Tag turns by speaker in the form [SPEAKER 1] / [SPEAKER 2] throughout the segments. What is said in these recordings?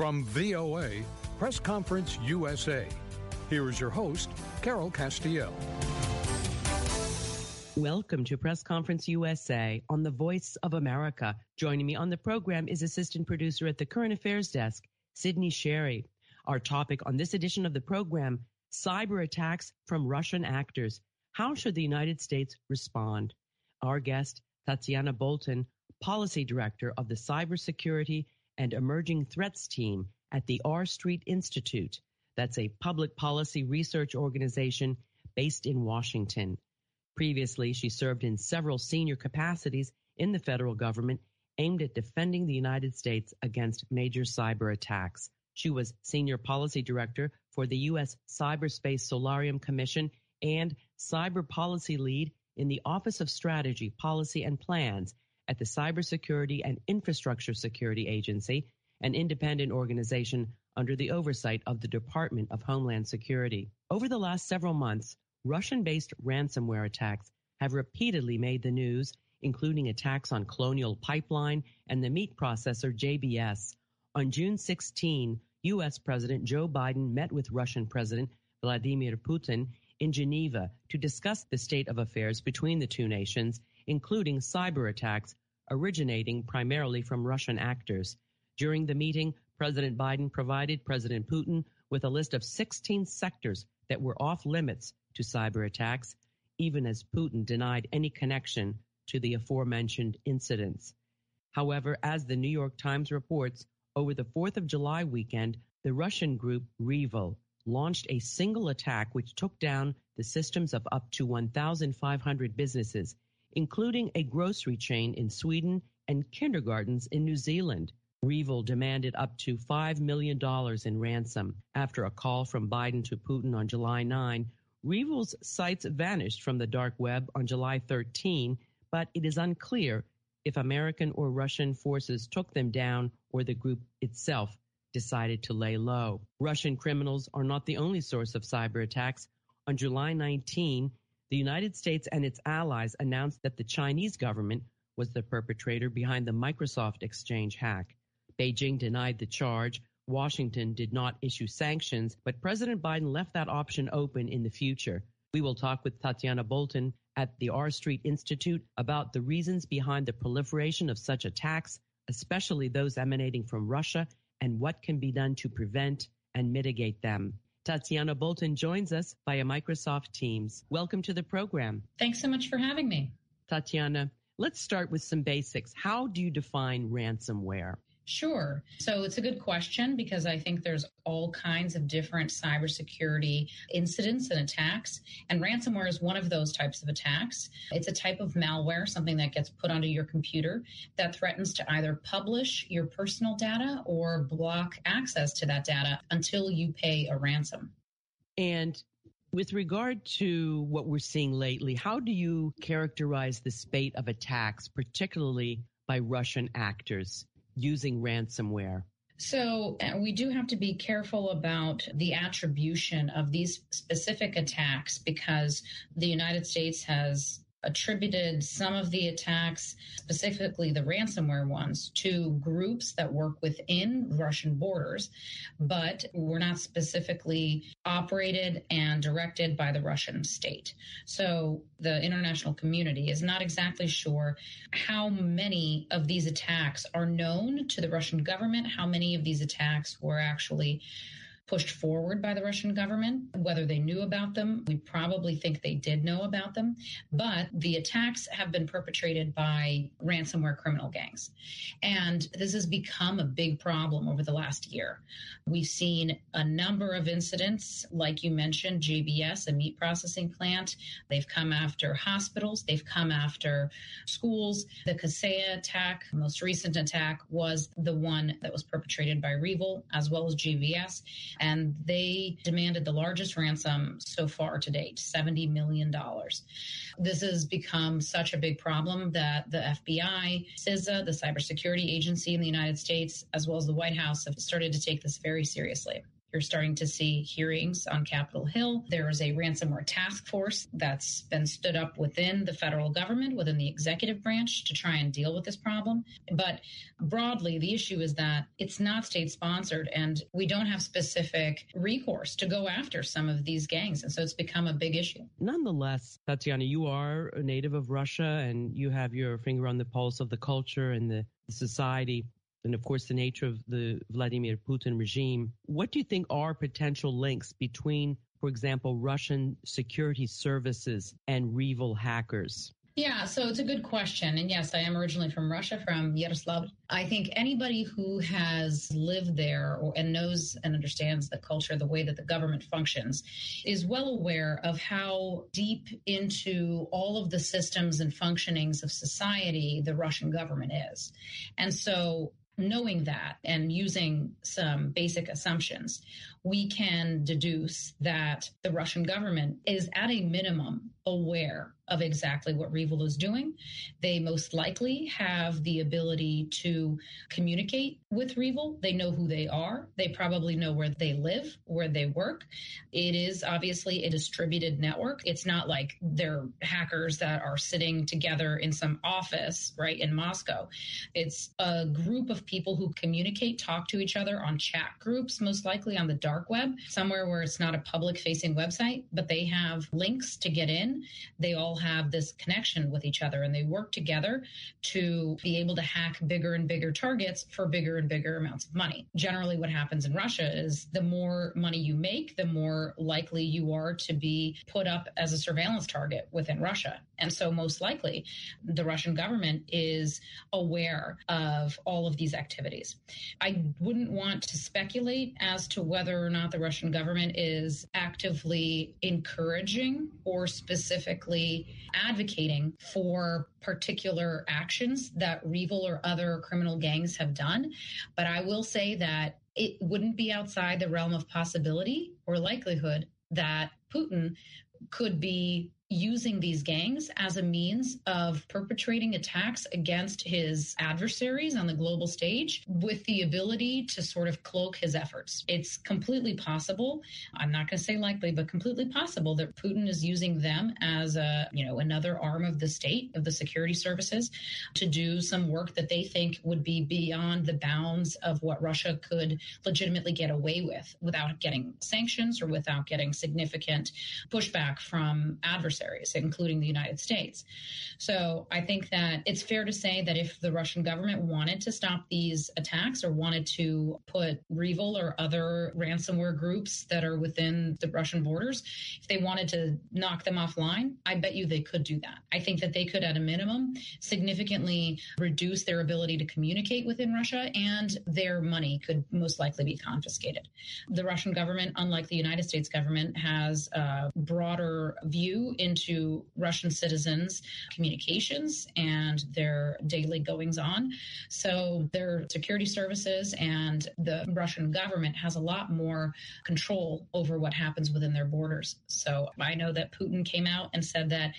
[SPEAKER 1] From VOA, Press Conference USA, here is your host, Carol Castiel.
[SPEAKER 2] Welcome to Press Conference USA on the Voice of America. Joining me on the program is assistant producer at the Current Affairs Desk, Sydney Sherry. Our topic on this edition of the program cyber attacks from Russian actors. How should the United States respond? Our guest, Tatiana Bolton, Policy Director of the Cybersecurity and Emerging Threats Team at the R Street Institute. That's a public policy research organization based in Washington. Previously, she served in several senior capacities in the federal government aimed at defending the United States against major cyber attacks. She was Senior Policy Director for the U.S. Cyberspace Solarium Commission and Cyber Policy Lead in the Office of Strategy, Policy and Plans at the Cybersecurity and Infrastructure Security Agency, an independent organization under the oversight of the Department of Homeland Security. Over the last several months, Russian based ransomware attacks have repeatedly made the news, including attacks on Colonial Pipeline and the meat processor JBS. On June 16, U.S. President Joe Biden met with Russian President Vladimir Putin in Geneva to discuss the state of affairs between the two nations, including cyber attacks originating primarily from Russian actors. During the meeting, President Biden provided President Putin with a list of 16 sectors that were off limits to cyber attacks, even as Putin denied any connection to the aforementioned incidents. However, as the New York Times reports, over the 4th of July weekend, the Russian group REvil launched a single attack which took down the systems of up to 1,500 businesses, including a grocery chain in Sweden and kindergartens in New Zealand. REvil demanded up to $5 million in ransom. After a call from Biden to Putin on July 9, REvil's sites vanished from the dark web on July 13, but it is unclear if American or Russian forces took them down or the group itself decided to lay low. Russian criminals are not the only source of cyber attacks. On July 19, the United States and its allies announced that the Chinese government was the perpetrator behind the Microsoft Exchange hack. Beijing denied the charge. Washington did not issue sanctions, but President Biden left that option open in the future. We will talk with Tatiana Bolton at the R Street Institute about the reasons behind the proliferation of such attacks, especially those emanating from Russia, and what can be done to prevent and mitigate them. Tatiana Bolton joins us via Microsoft Teams. Welcome to the program.
[SPEAKER 3] Thanks so much for having me.
[SPEAKER 2] Tatiana, let's start with some basics. How do you define ransomware?
[SPEAKER 3] Sure. So it's a good question because I think there's all kinds of different cybersecurity incidents and attacks. And ransomware is one of those types of attacks. It's a type of malware, something that gets put onto your computer that threatens to either publish your personal data or block access to that data until you pay a ransom.
[SPEAKER 2] And with regard to what we're seeing lately, how do you characterize the spate of attacks, particularly by Russian actors? Using ransomware?
[SPEAKER 3] So uh, we do have to be careful about the attribution of these specific attacks because the United States has attributed some of the attacks, specifically the ransomware ones, to groups that work within Russian borders, but were not specifically operated and directed by the Russian state. So the international community is not exactly sure how many of these attacks are known to the Russian government, how many of these attacks were actually pushed forward by the Russian government. Whether they knew about them, we probably think they did know about them. But the attacks have been perpetrated by ransomware criminal gangs. And this has become a big problem over the last year. We've seen a number of incidents, like you mentioned, JBS, a meat processing plant. They've come after hospitals, they've come after schools. The Kaseya attack, most recent attack, was the one that was perpetrated by REvil as well as JBS and they demanded the largest ransom so far to date $70 million. This has become such a big problem that the FBI, CISA, the cybersecurity agency in the United States, as well as the White House, have started to take this very seriously. You're starting to see hearings on Capitol Hill. There is a ransomware task force that's been stood up within the federal government, within the executive branch to try and deal with this problem. But broadly, the issue is that it's not state sponsored and we don't have specific recourse to go after some of these gangs. And so it's become a big issue.
[SPEAKER 2] Nonetheless, Tatiana, you are a native of Russia and you have your finger on the pulse of the culture and the society and of course the nature of the Vladimir Putin regime. What do you think are potential links between, for example, Russian security services and REvil hackers?
[SPEAKER 3] Yeah, so it's a good question. And yes, I am originally from Russia, from Yaroslavl. I think anybody who has lived there or, and knows and understands the culture, the way that the government functions, is well aware of how deep into all of the systems and functionings of society the Russian government is. And so knowing that and using some basic assumptions, we can deduce that the Russian government is at a minimum aware of exactly what REvil is doing. They most likely have the ability to communicate with REvil. They know who they are. They probably know where they live, where they work. It is obviously a distributed network. It's not like they're hackers that are sitting together in some office, right, in Moscow. It's a group of people who communicate, talk to each other on chat groups, most likely on the dark web, somewhere where it's not a public facing website, but they have links to get in. They all have this connection with each other and they work together to be able to hack bigger and bigger targets for bigger and bigger amounts of money. Generally, what happens in Russia is the more money you make, the more likely you are to be put up as a surveillance target within Russia. And so, most likely, the Russian government is aware of all of these activities. I wouldn't want to speculate as to whether or not the Russian government is actively encouraging or specifically advocating for particular actions that REvil or other criminal gangs have done. But I will say that it wouldn't be outside the realm of possibility or likelihood that Putin could be using these gangs as a means of perpetrating attacks against his adversaries on the global stage with the ability to sort of cloak his efforts. It's completely possible. I'm not going to say likely, but completely possible that Putin is using them as a, you know, another arm of the state, of the security services to do some work that they think would be beyond the bounds of what Russia could legitimately get away with without getting sanctions or without getting significant pushback from adversaries adversaries, including the United States. So I think that it's fair to say that if the Russian government wanted to stop these attacks or wanted to put REvil or other ransomware groups that are within the Russian borders, if they wanted to knock them offline, I bet you they could do that. I think that they could, at a minimum, significantly reduce their ability to communicate within Russia and their money could most likely be confiscated. The Russian government, unlike the United States government, has a broader view in into Russian citizens' communications and their daily goings on. So their security services and the Russian government has a lot more control over what happens within their borders. So I know that Putin came out and said that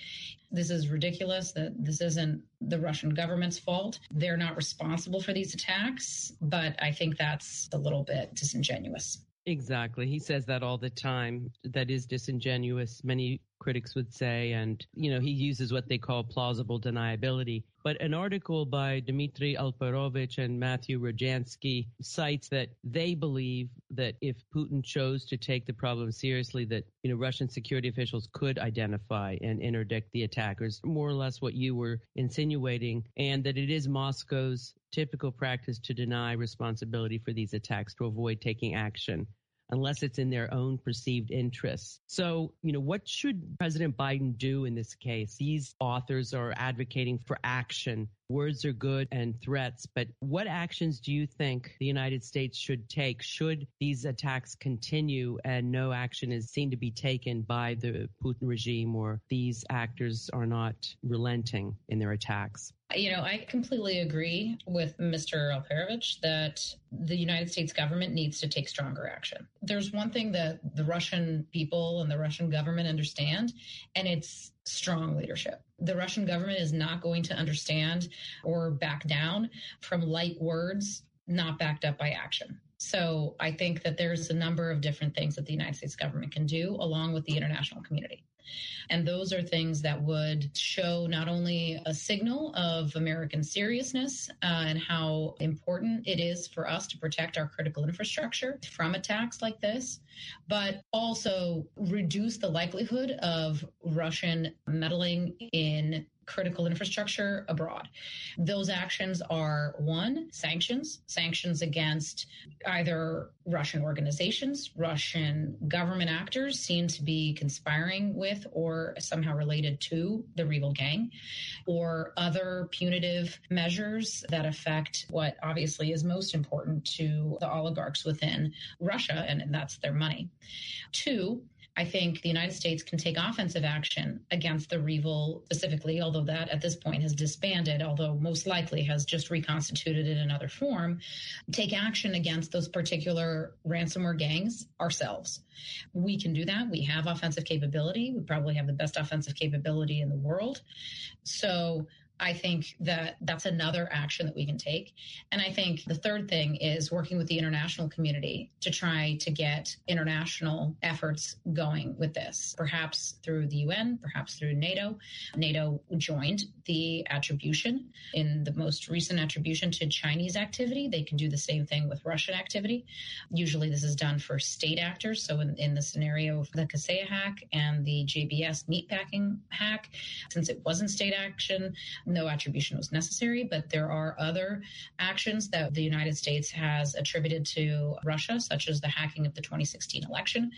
[SPEAKER 3] this is ridiculous, that this isn't the Russian government's fault. They're not responsible for these attacks, but I think that's a little bit disingenuous.
[SPEAKER 2] Exactly. He says that all the time. That is disingenuous, many critics would say. And, you know, he uses what they call plausible deniability. But an article by Dmitri Alperovitch and Matthew Rojansky cites that they believe that if Putin chose to take the problem seriously, that, you know, Russian security officials could identify and interdict the attackers, more or less what you were insinuating, and that it is Moscow's typical practice to deny responsibility for these attacks to avoid taking action unless it's in their own perceived interests. So, you know, what should President Biden do in this case? These authors are advocating for action. Words are good and threats, but what actions do you think the United States should take should these attacks continue and no action is seen to be taken by the Putin regime or these actors are not relenting in their attacks?
[SPEAKER 3] You know, I completely agree with Mr. Alperovitch that the United States government needs to take stronger action. There's one thing that the Russian people and the Russian government understand, and it's strong leadership. The Russian government is not going to understand or back down from light words not backed up by action. So I think that there's a number of different things that the United States government can do along with the international community. And those are things that would show not only a signal of American seriousness uh, and how important it is for us to protect our critical infrastructure from attacks like this, but also reduce the likelihood of Russian meddling in critical infrastructure abroad. Those actions are one, sanctions, sanctions against either Russian organizations, Russian government actors seem to be conspiring with or somehow related to the REvil gang, or other punitive measures that affect what obviously is most important to the oligarchs within Russia, and that's their money. Two, I think the United States can take offensive action against the REvil specifically, although that at this point has disbanded, although most likely has just reconstituted in another form, take action against those particular ransomware gangs ourselves. We can do that. We have offensive capability. We probably have the best offensive capability in the world. So I think that that's another action that we can take. And I think the third thing is working with the international community to try to get international efforts going with this, perhaps through the UN, perhaps through NATO. NATO joined the attribution in the most recent attribution to Chinese activity. They can do the same thing with Russian activity. Usually this is done for state actors. So in, in the scenario of the Kaseya hack and the JBS meatpacking hack, since it wasn't state action, no attribution was necessary, but there are other actions that the United States has attributed to Russia, such as the hacking of the 2016 election.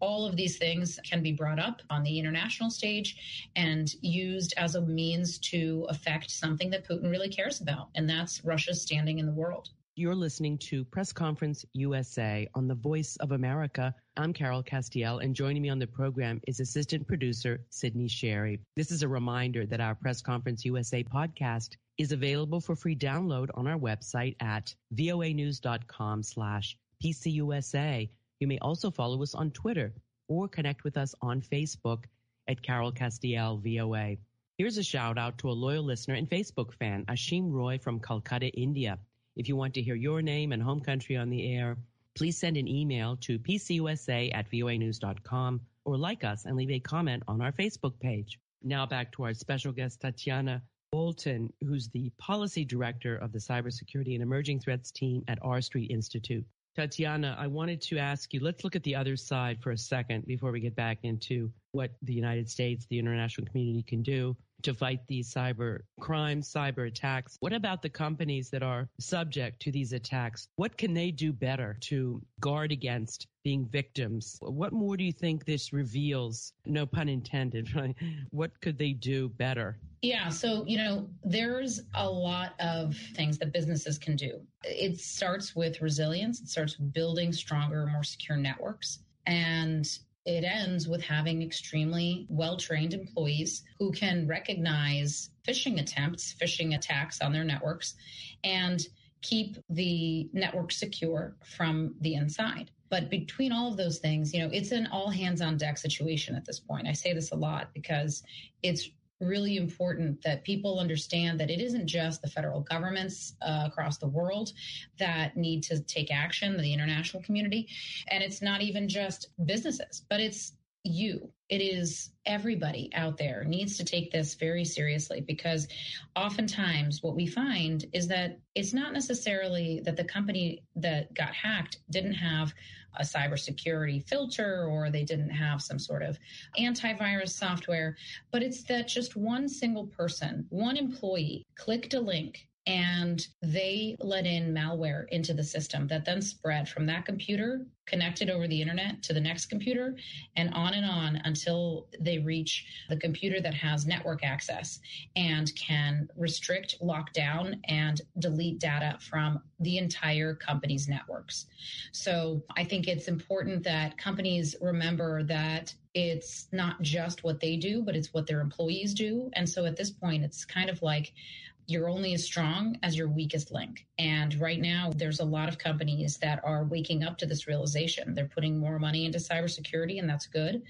[SPEAKER 3] All of these things can be brought up on the international stage and used as a means to affect something that Putin really cares about, and that's Russia's standing in the world.
[SPEAKER 2] You're listening to Press Conference USA on the Voice of America. I'm Carol Castiel, and joining me on the program is assistant producer Sydney Sherry. This is a reminder that our Press Conference USA podcast is available for free download on our website at voanews.com slash PCUSA. You may also follow us on Twitter or connect with us on Facebook at Carol Castiel VOA. Here's a shout out to a loyal listener and Facebook fan, Ashim Roy from Calcutta, India. If you want to hear your name and home country on the air, please send an email to pcusa at voanews.com or like us and leave a comment on our Facebook page. Now back to our special guest, Tatiana Bolton, who's the policy director of the cybersecurity and emerging threats team at R Street Institute. Tatiana, I wanted to ask you, let's look at the other side for a second before we get back into what the United States, the international community can do to fight these cyber crimes, cyber attacks. What about the companies that are subject to these attacks? What can they do better to guard against being victims? What more do you think this reveals? No pun intended, right? What could they do better?
[SPEAKER 3] Yeah, so, you know, there's a lot of things that businesses can do. It starts with resilience, it starts with building stronger, more secure networks. And it ends with having extremely well trained employees who can recognize phishing attempts, phishing attacks on their networks, and keep the network secure from the inside. But between all of those things, you know, it's an all hands on deck situation at this point. I say this a lot because it's really important that people understand that it isn't just the federal governments uh, across the world that need to take action, the international community, and it's not even just businesses, but it's you. It is everybody out there needs to take this very seriously because oftentimes what we find is that it's not necessarily that the company that got hacked didn't have a cybersecurity filter or they didn't have some sort of antivirus software, but it's that just one single person, one employee clicked a link and they let in malware into the system that then spread from that computer connected over the internet to the next computer and on and on until they reach the computer that has network access and can restrict, lock down, and delete data from the entire company's networks. So I think it's important that companies remember that it's not just what they do, but it's what their employees do. And so at this point, it's kind of like you're only as strong as your weakest link. And right now, there's a lot of companies that are waking up to this realization. They're putting more money into cybersecurity, and that's good.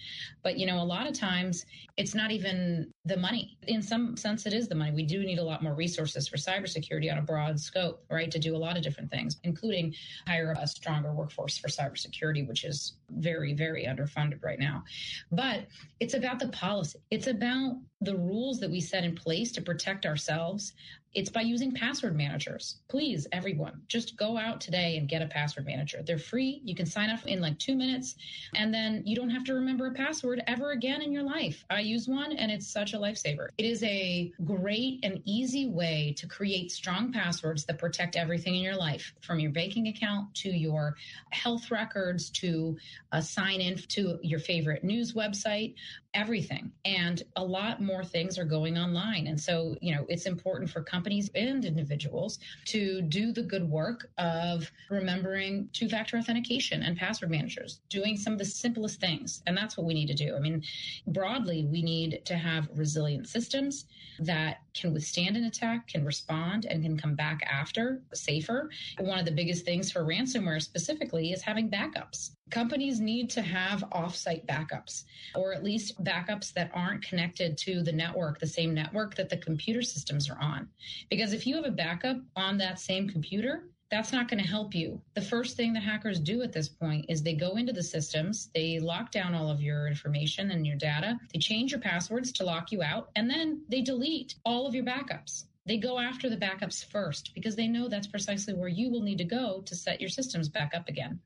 [SPEAKER 3] But, you know, a lot of times it's not even the money. In some sense, it is the money. We do need a lot more resources for cybersecurity on a broad scope, right, to do a lot of different things, including hire a stronger workforce for cybersecurity, which is very, very underfunded right now. But it's about the policy. It's about the rules that we set in place to protect ourselves it's by using password managers. Please, everyone, just go out today and get a password manager. They're free. You can sign up in like two minutes, and then you don't have to remember a password ever again in your life. I use one, and it's such a lifesaver. It is a great and easy way to create strong passwords that protect everything in your life, from your banking account to your health records to a sign in to your favorite news website everything. And a lot more things are going online. And so, you know, it's important for companies and individuals to do the good work of remembering two factor authentication and password managers, doing some of the simplest things. And that's what we need to do. I mean, broadly, we need to have resilient systems that can withstand an attack, can respond, and can come back after safer. One of the biggest things for ransomware specifically is having backups. Companies need to have offsite backups, or at least backups that aren't connected to the network, the same network that the computer systems are on. Because if you have a backup on that same computer, that's not going to help you. The first thing the hackers do at this point is they go into the systems, they lock down all of your information and your data, they change your passwords to lock you out, and then they delete all of your backups. They go after the backups first because they know that's precisely where you will need to go to set your systems back up again.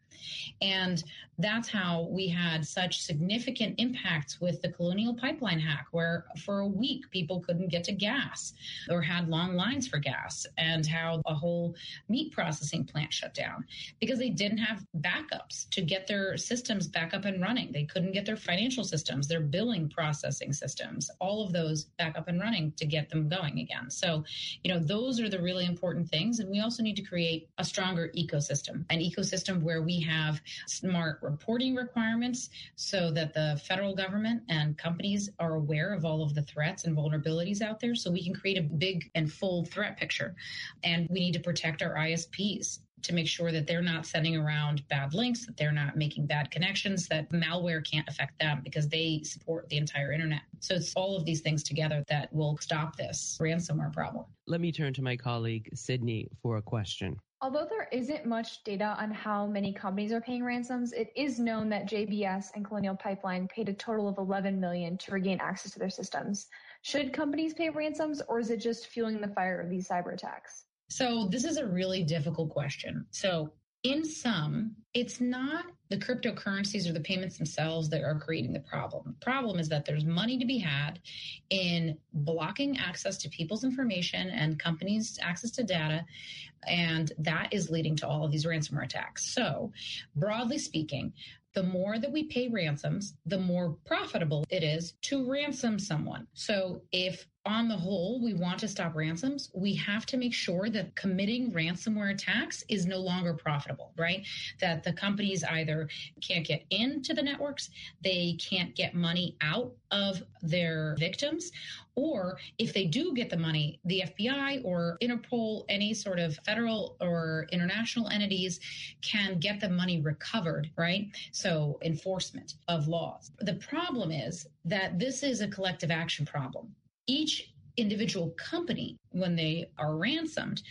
[SPEAKER 3] And that's how we had such significant impacts with the Colonial Pipeline hack, where for a week people couldn't get to gas or had long lines for gas, and how a whole meat processing plant shut down because they didn't have backups to get their systems back up and running. They couldn't get their financial systems, their billing processing systems, all of those back up and running to get them going again. So, you know, those are the really important things. And we also need to create a stronger ecosystem, an ecosystem where we have smart reporting requirements so that the federal government and companies are aware of all of the threats and vulnerabilities out there so we can create a big and full threat picture. And we need to protect our ISPs to make sure that they're not sending around bad links, that they're not making bad connections, that malware can't affect them because they support the entire internet. So it's all of these things together that will stop this ransomware problem.
[SPEAKER 2] Let me turn to my colleague, Sydney, for a question.
[SPEAKER 4] Although there isn't much data on how many companies are paying ransoms, it is known that JBS and Colonial Pipeline paid a total of 11 million to regain access to their systems. Should companies pay ransoms or is it just fueling the fire of these cyber attacks?
[SPEAKER 3] So this is a really difficult question. So in sum, it's not the cryptocurrencies or the payments themselves that are creating the problem. The problem is that there's money to be had in blocking access to people's information and companies' access to data. And that is leading to all of these ransomware attacks. So, broadly speaking, the more that we pay ransoms, the more profitable it is to ransom someone. So if on the whole, we want to stop ransoms, we have to make sure that committing ransomware attacks is no longer profitable, right? That the companies either can't get into the networks, they can't get money out of their victims, or if they do get the money, the FBI or Interpol, any sort of federal or international entities can get the money recovered, right? So enforcement of laws. The problem is that this is a collective action problem each individual company, when they are ransomed,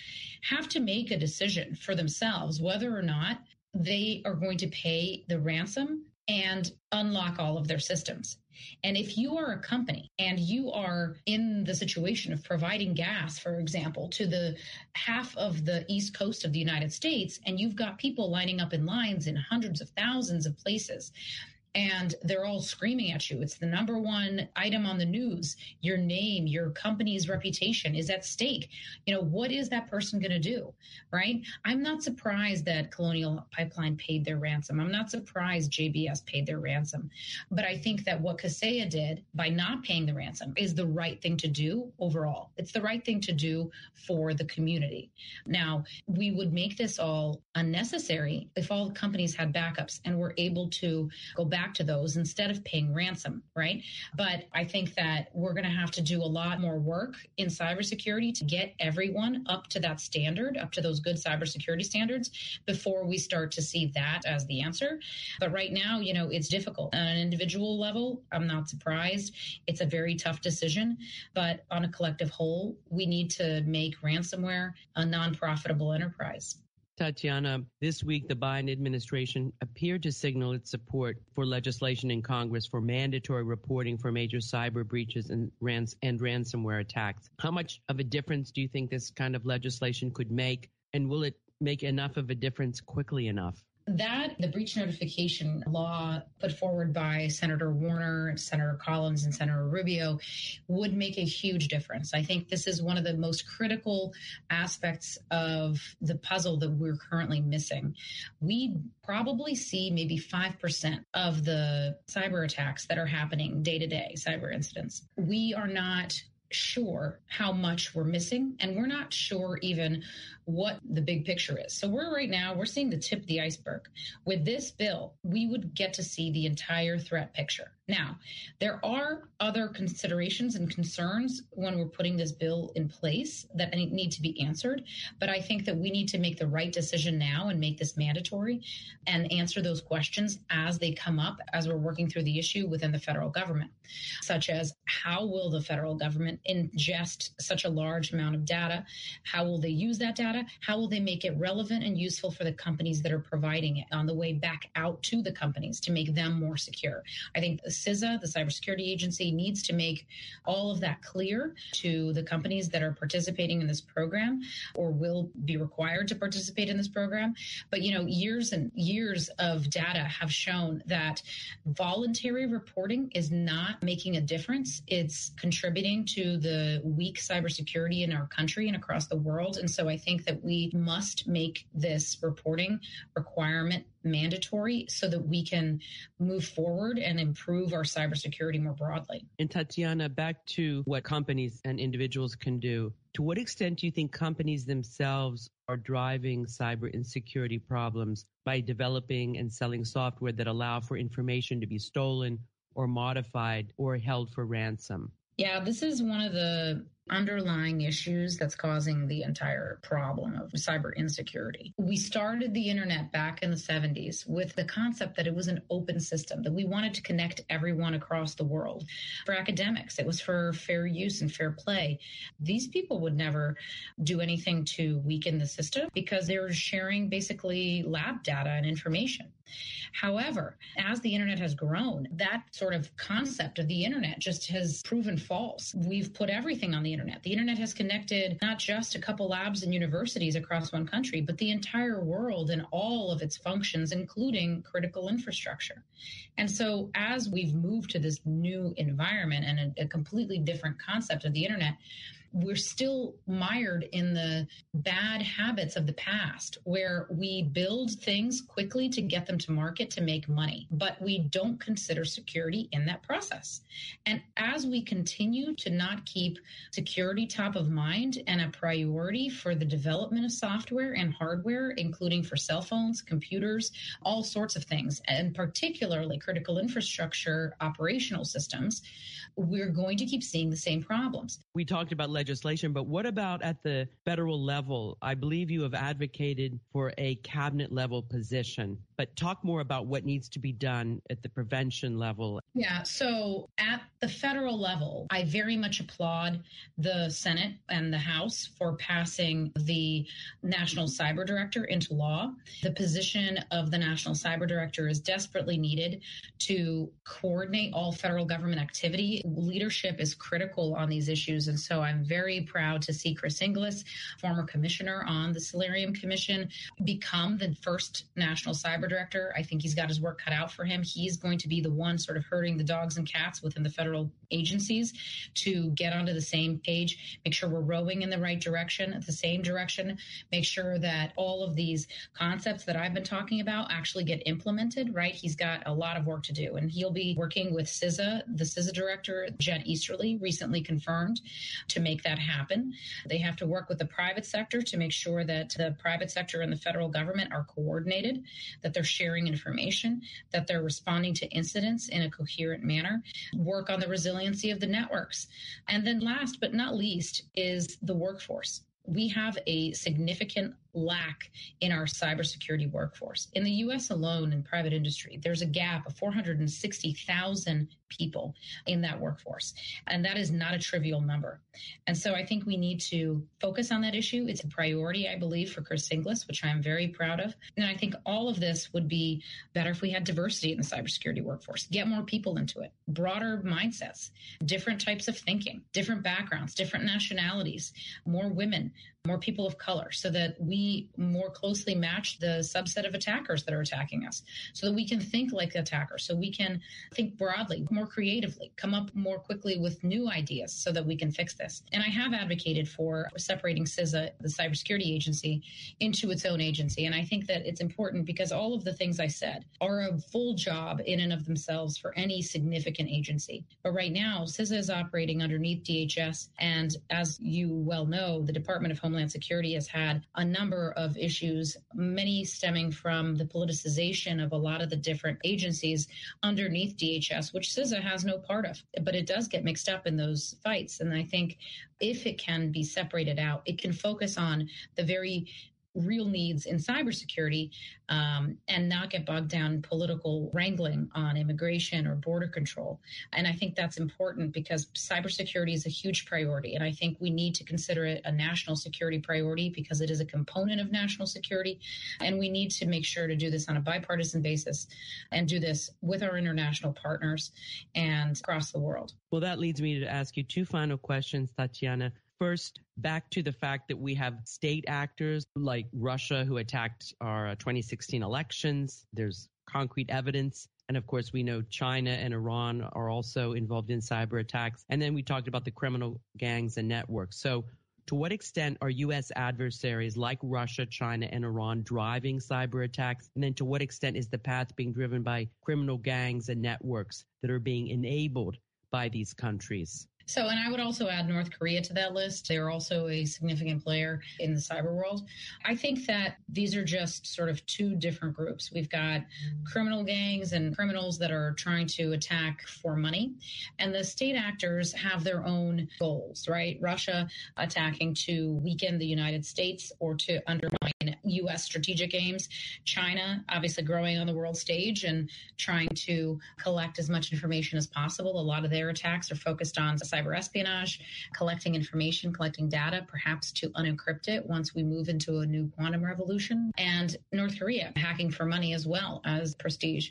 [SPEAKER 3] have to make a decision for themselves whether or not they are going to pay the ransom and unlock all of their systems. And if you are a company and you are in the situation of providing gas, for example, to the half of the east coast of the United States, and you've got people lining up in lines in hundreds of thousands of places, and they're all screaming at you. It's the number one item on the news. Your name, your company's reputation is at stake. You know, what is that person going to do? Right? I'm not surprised that Colonial Pipeline paid their ransom. I'm not surprised JBS paid their ransom. But I think that what Kaseya did by not paying the ransom is the right thing to do overall. It's the right thing to do for the community. Now, we would make this all unnecessary if all companies had backups and were able to go back back to those instead of paying ransom, right? But I think that we're going to have to do a lot more work in cybersecurity to get everyone up to that standard, up to those good cybersecurity standards before we start to see that as the answer. But right now, you know, it's difficult. On an individual level, I'm not surprised. It's a very tough decision. But on a collective whole, we need to make ransomware a non profitable enterprise.
[SPEAKER 2] Tatiana, this week the Biden administration appeared to signal its support for legislation in Congress for mandatory reporting for major cyber breaches and, rans- and ransomware attacks. How much of a difference do you think this kind of legislation could make? And will it make enough of a difference quickly enough?
[SPEAKER 3] That, the breach notification law put forward by Senator Warner, Senator Collins, and Senator Rubio would make a huge difference. I think this is one of the most critical aspects of the puzzle that we're currently missing. We probably see maybe 5% of the cyber attacks that are happening day to day, cyber incidents. We are not sure how much we're missing and we're not sure even what the big picture is. So we're right now, we're seeing the tip of the iceberg. With this bill, we would get to see the entire threat picture. Now, there are other considerations and concerns when we're putting this bill in place that need to be answered. But I think that we need to make the right decision now and make this mandatory and answer those questions as they come up as we're working through the issue within the federal government, such as how will the federal government ingest such a large amount of data? How will they use that data? How will they make it relevant and useful for the companies that are providing it on the way back out to the companies to make them more secure? I think CISA, the cybersecurity agency, needs to make all of that clear to the companies that are participating in this program or will be required to participate in this program. But, you know, years and years of data have shown that voluntary reporting is not making a difference. It's contributing to the weak cybersecurity in our country and across the world. And so I think that we must make this reporting requirement mandatory so that we can move forward and improve our cybersecurity more broadly.
[SPEAKER 2] And Tatiana, back to what companies and individuals can do. To what extent do you think companies themselves are driving cyber insecurity problems by developing and selling software that allow for information to be stolen or modified or held for ransom?
[SPEAKER 3] Yeah, this is one of the underlying issues that's causing the entire problem of cyber insecurity. We started the internet back in the 70s with the concept that it was an open system, that we wanted to connect everyone across the world. For academics, it was for fair use and fair play. These people would never do anything to weaken the system because they were sharing basically lab data and information. However, as the internet has grown, that sort of concept of the internet just has proven false. We've put everything on the internet. The internet has connected not just a couple labs and universities across one country, but the entire world and all of its functions, including critical infrastructure. And so as we've moved to this new environment and a, a completely different concept of the internet, we're still mired in the bad habits of the past where we build things quickly to get them to market to make money, but we don't consider security in that process. And as we continue to not keep security top of mind and a priority for the development of software and hardware, including for cell phones, computers, all sorts of things, and particularly critical infrastructure operational systems, we're going to keep seeing the same problems.
[SPEAKER 2] We talked about legislation, but what about at the federal level? I believe you have advocated for a cabinet level position, but talk more about what needs to be done at the prevention level.
[SPEAKER 3] Yeah, so at the federal level, I very much applaud the Senate and the House for passing the National Cyber Director into law. The position of the National Cyber Director is desperately needed to coordinate all federal government activity leadership is critical on these issues. And so I'm very proud to see Chris Inglis, former commissioner on the Solarium Commission, become the first national cyber director. I think he's got his work cut out for him. He's going to be the one sort of herding the dogs and cats within the federal agencies to get onto the same page, make sure we're rowing in the right direction, the same direction, make sure that all of these concepts that I've been talking about actually get implemented, right? He's got a lot of work to do. And he'll be working with CISA, the CISA director, Jen Easterly, recently confirmed to make that happen. They have to work with the private sector to make sure that the private sector and the federal government are coordinated, that they're sharing information, that they're responding to incidents in a coherent manner, work on the resiliency of the networks. And then last but not least is the workforce we have a significant lack in our cybersecurity workforce. In the US alone, in private industry, there's a gap of 460,000 people in that workforce. And that is not a trivial number. And so I think we need to focus on that issue. It's a priority, I believe, for Chris Inglis, which I'm very proud of. And I think all of this would be better if we had diversity in the cybersecurity workforce, get more people into it, broader mindsets, different types of thinking, different backgrounds, different nationalities, more women, more people of color so that we more closely match the subset of attackers that are attacking us so that we can think like attackers. So we can think broadly more creatively come up more quickly with new ideas so that we can fix this. And i have advocated for separating CISA the cybersecurity agency into its own agency. And i think that it's important because all of the things i said are a full job in and of themselves for any significant agency. But right now CISA is operating underneath DHS and as you well know the Department of Homeland Security has had a number of issues, many stemming from the politicization of a lot of the different agencies underneath DHS, which CISA has no part of. But it does get mixed up in those fights. And I think if it can be separated out, it can focus on the very real needs in cybersecurity um, and not get bogged down in political wrangling on immigration or border control. And I think that's important because cybersecurity is a huge priority. And I think we need to consider it a national security priority because it is a component of national security. And we need to make sure to do this on a bipartisan basis and do this with our international partners and across the world.
[SPEAKER 2] Well, that leads me to ask you two final questions, Tatiana. First, back to the fact that we have state actors like Russia who attacked our uh, 2016 elections. There's concrete evidence. And of course, we know China and Iran are also involved in cyber attacks. And then we talked about the criminal gangs and networks. So, to what extent are U.S. adversaries like Russia, China, and Iran driving cyber attacks? And then to what extent is the path being driven by criminal gangs and networks that are being enabled by these countries?
[SPEAKER 3] So, and I would also add North Korea to that list. They're also a significant player in the cyber world. I think that these are just sort of two different groups. We've got criminal gangs and criminals that are trying to attack for money, and the state actors have their own goals, right? Russia attacking to weaken the United States or to undermine U.S. strategic aims. China, obviously growing on the world stage and trying to collect as much information as possible. A lot of their attacks are focused on cyber espionage, collecting information, collecting data, perhaps to unencrypt it once we move into a new quantum revolution. And North Korea hacking for money as well as prestige.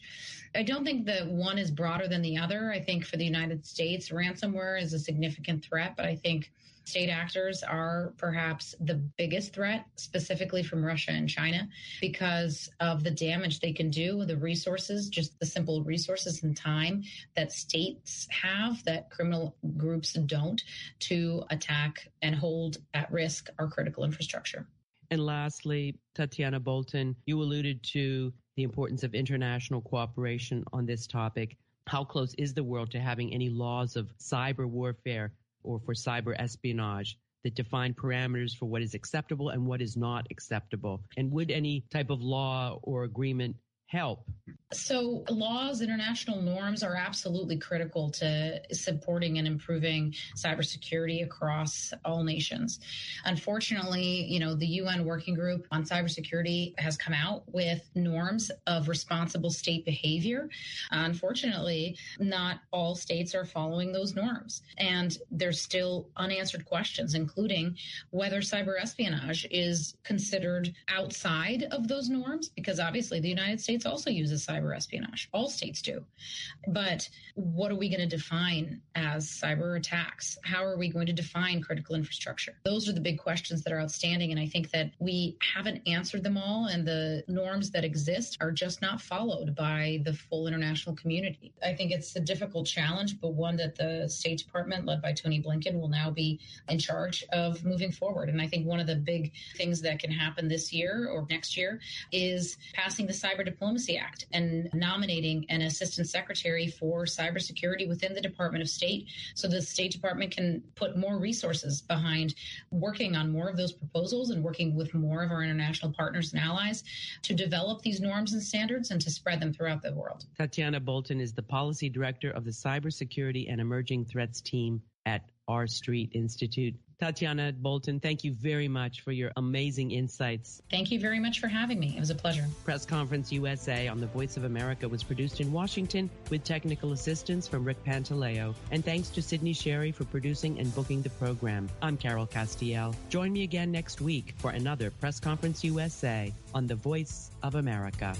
[SPEAKER 3] I don't think that one is broader than the other. I think for the United States, ransomware is a significant threat, but I think State actors are perhaps the biggest threat, specifically from Russia and China, because of the damage they can do, the resources, just the simple resources and time that states have that criminal groups don't to attack and hold at risk our critical infrastructure.
[SPEAKER 2] And lastly, Tatiana Bolton, you alluded to the importance of international cooperation on this topic. How close is the world to having any laws of cyber warfare or for cyber espionage that define parameters for what is acceptable and what is not acceptable? And would any type of law or agreement help
[SPEAKER 3] so, laws, international norms are absolutely critical to supporting and improving cybersecurity across all nations. Unfortunately, you know, the UN Working Group on Cybersecurity has come out with norms of responsible state behavior. Unfortunately, not all states are following those norms. And there's still unanswered questions, including whether cyber espionage is considered outside of those norms, because obviously the United States also uses cyber espionage. All states do. But what are we going to define as cyber attacks? How are we going to define critical infrastructure? Those are the big questions that are outstanding. And I think that we haven't answered them all. And the norms that exist are just not followed by the full international community. I think it's a difficult challenge, but one that the State Department, led by Tony Blinken, will now be in charge of moving forward. And I think one of the big things that can happen this year or next year is passing the cyber Diplomacy Act and nominating an assistant secretary for cybersecurity within the Department of State so the State Department can put more resources behind working on more of those proposals and working with more of our international partners and allies to develop these norms and standards and to spread them throughout the world.
[SPEAKER 2] Tatiana Bolton is the policy director of the Cybersecurity and Emerging Threats team at R Street Institute. Tatiana Bolton, thank you very much for your amazing insights.
[SPEAKER 3] Thank you very much for having me. It was a pleasure.
[SPEAKER 2] Press Conference USA on the Voice of America was produced in Washington with technical assistance from Rick Pantaleo. And thanks to Sydney Sherry for producing and booking the program. I'm Carol Castiel. Join me again next week for another Press Conference USA on the Voice of America.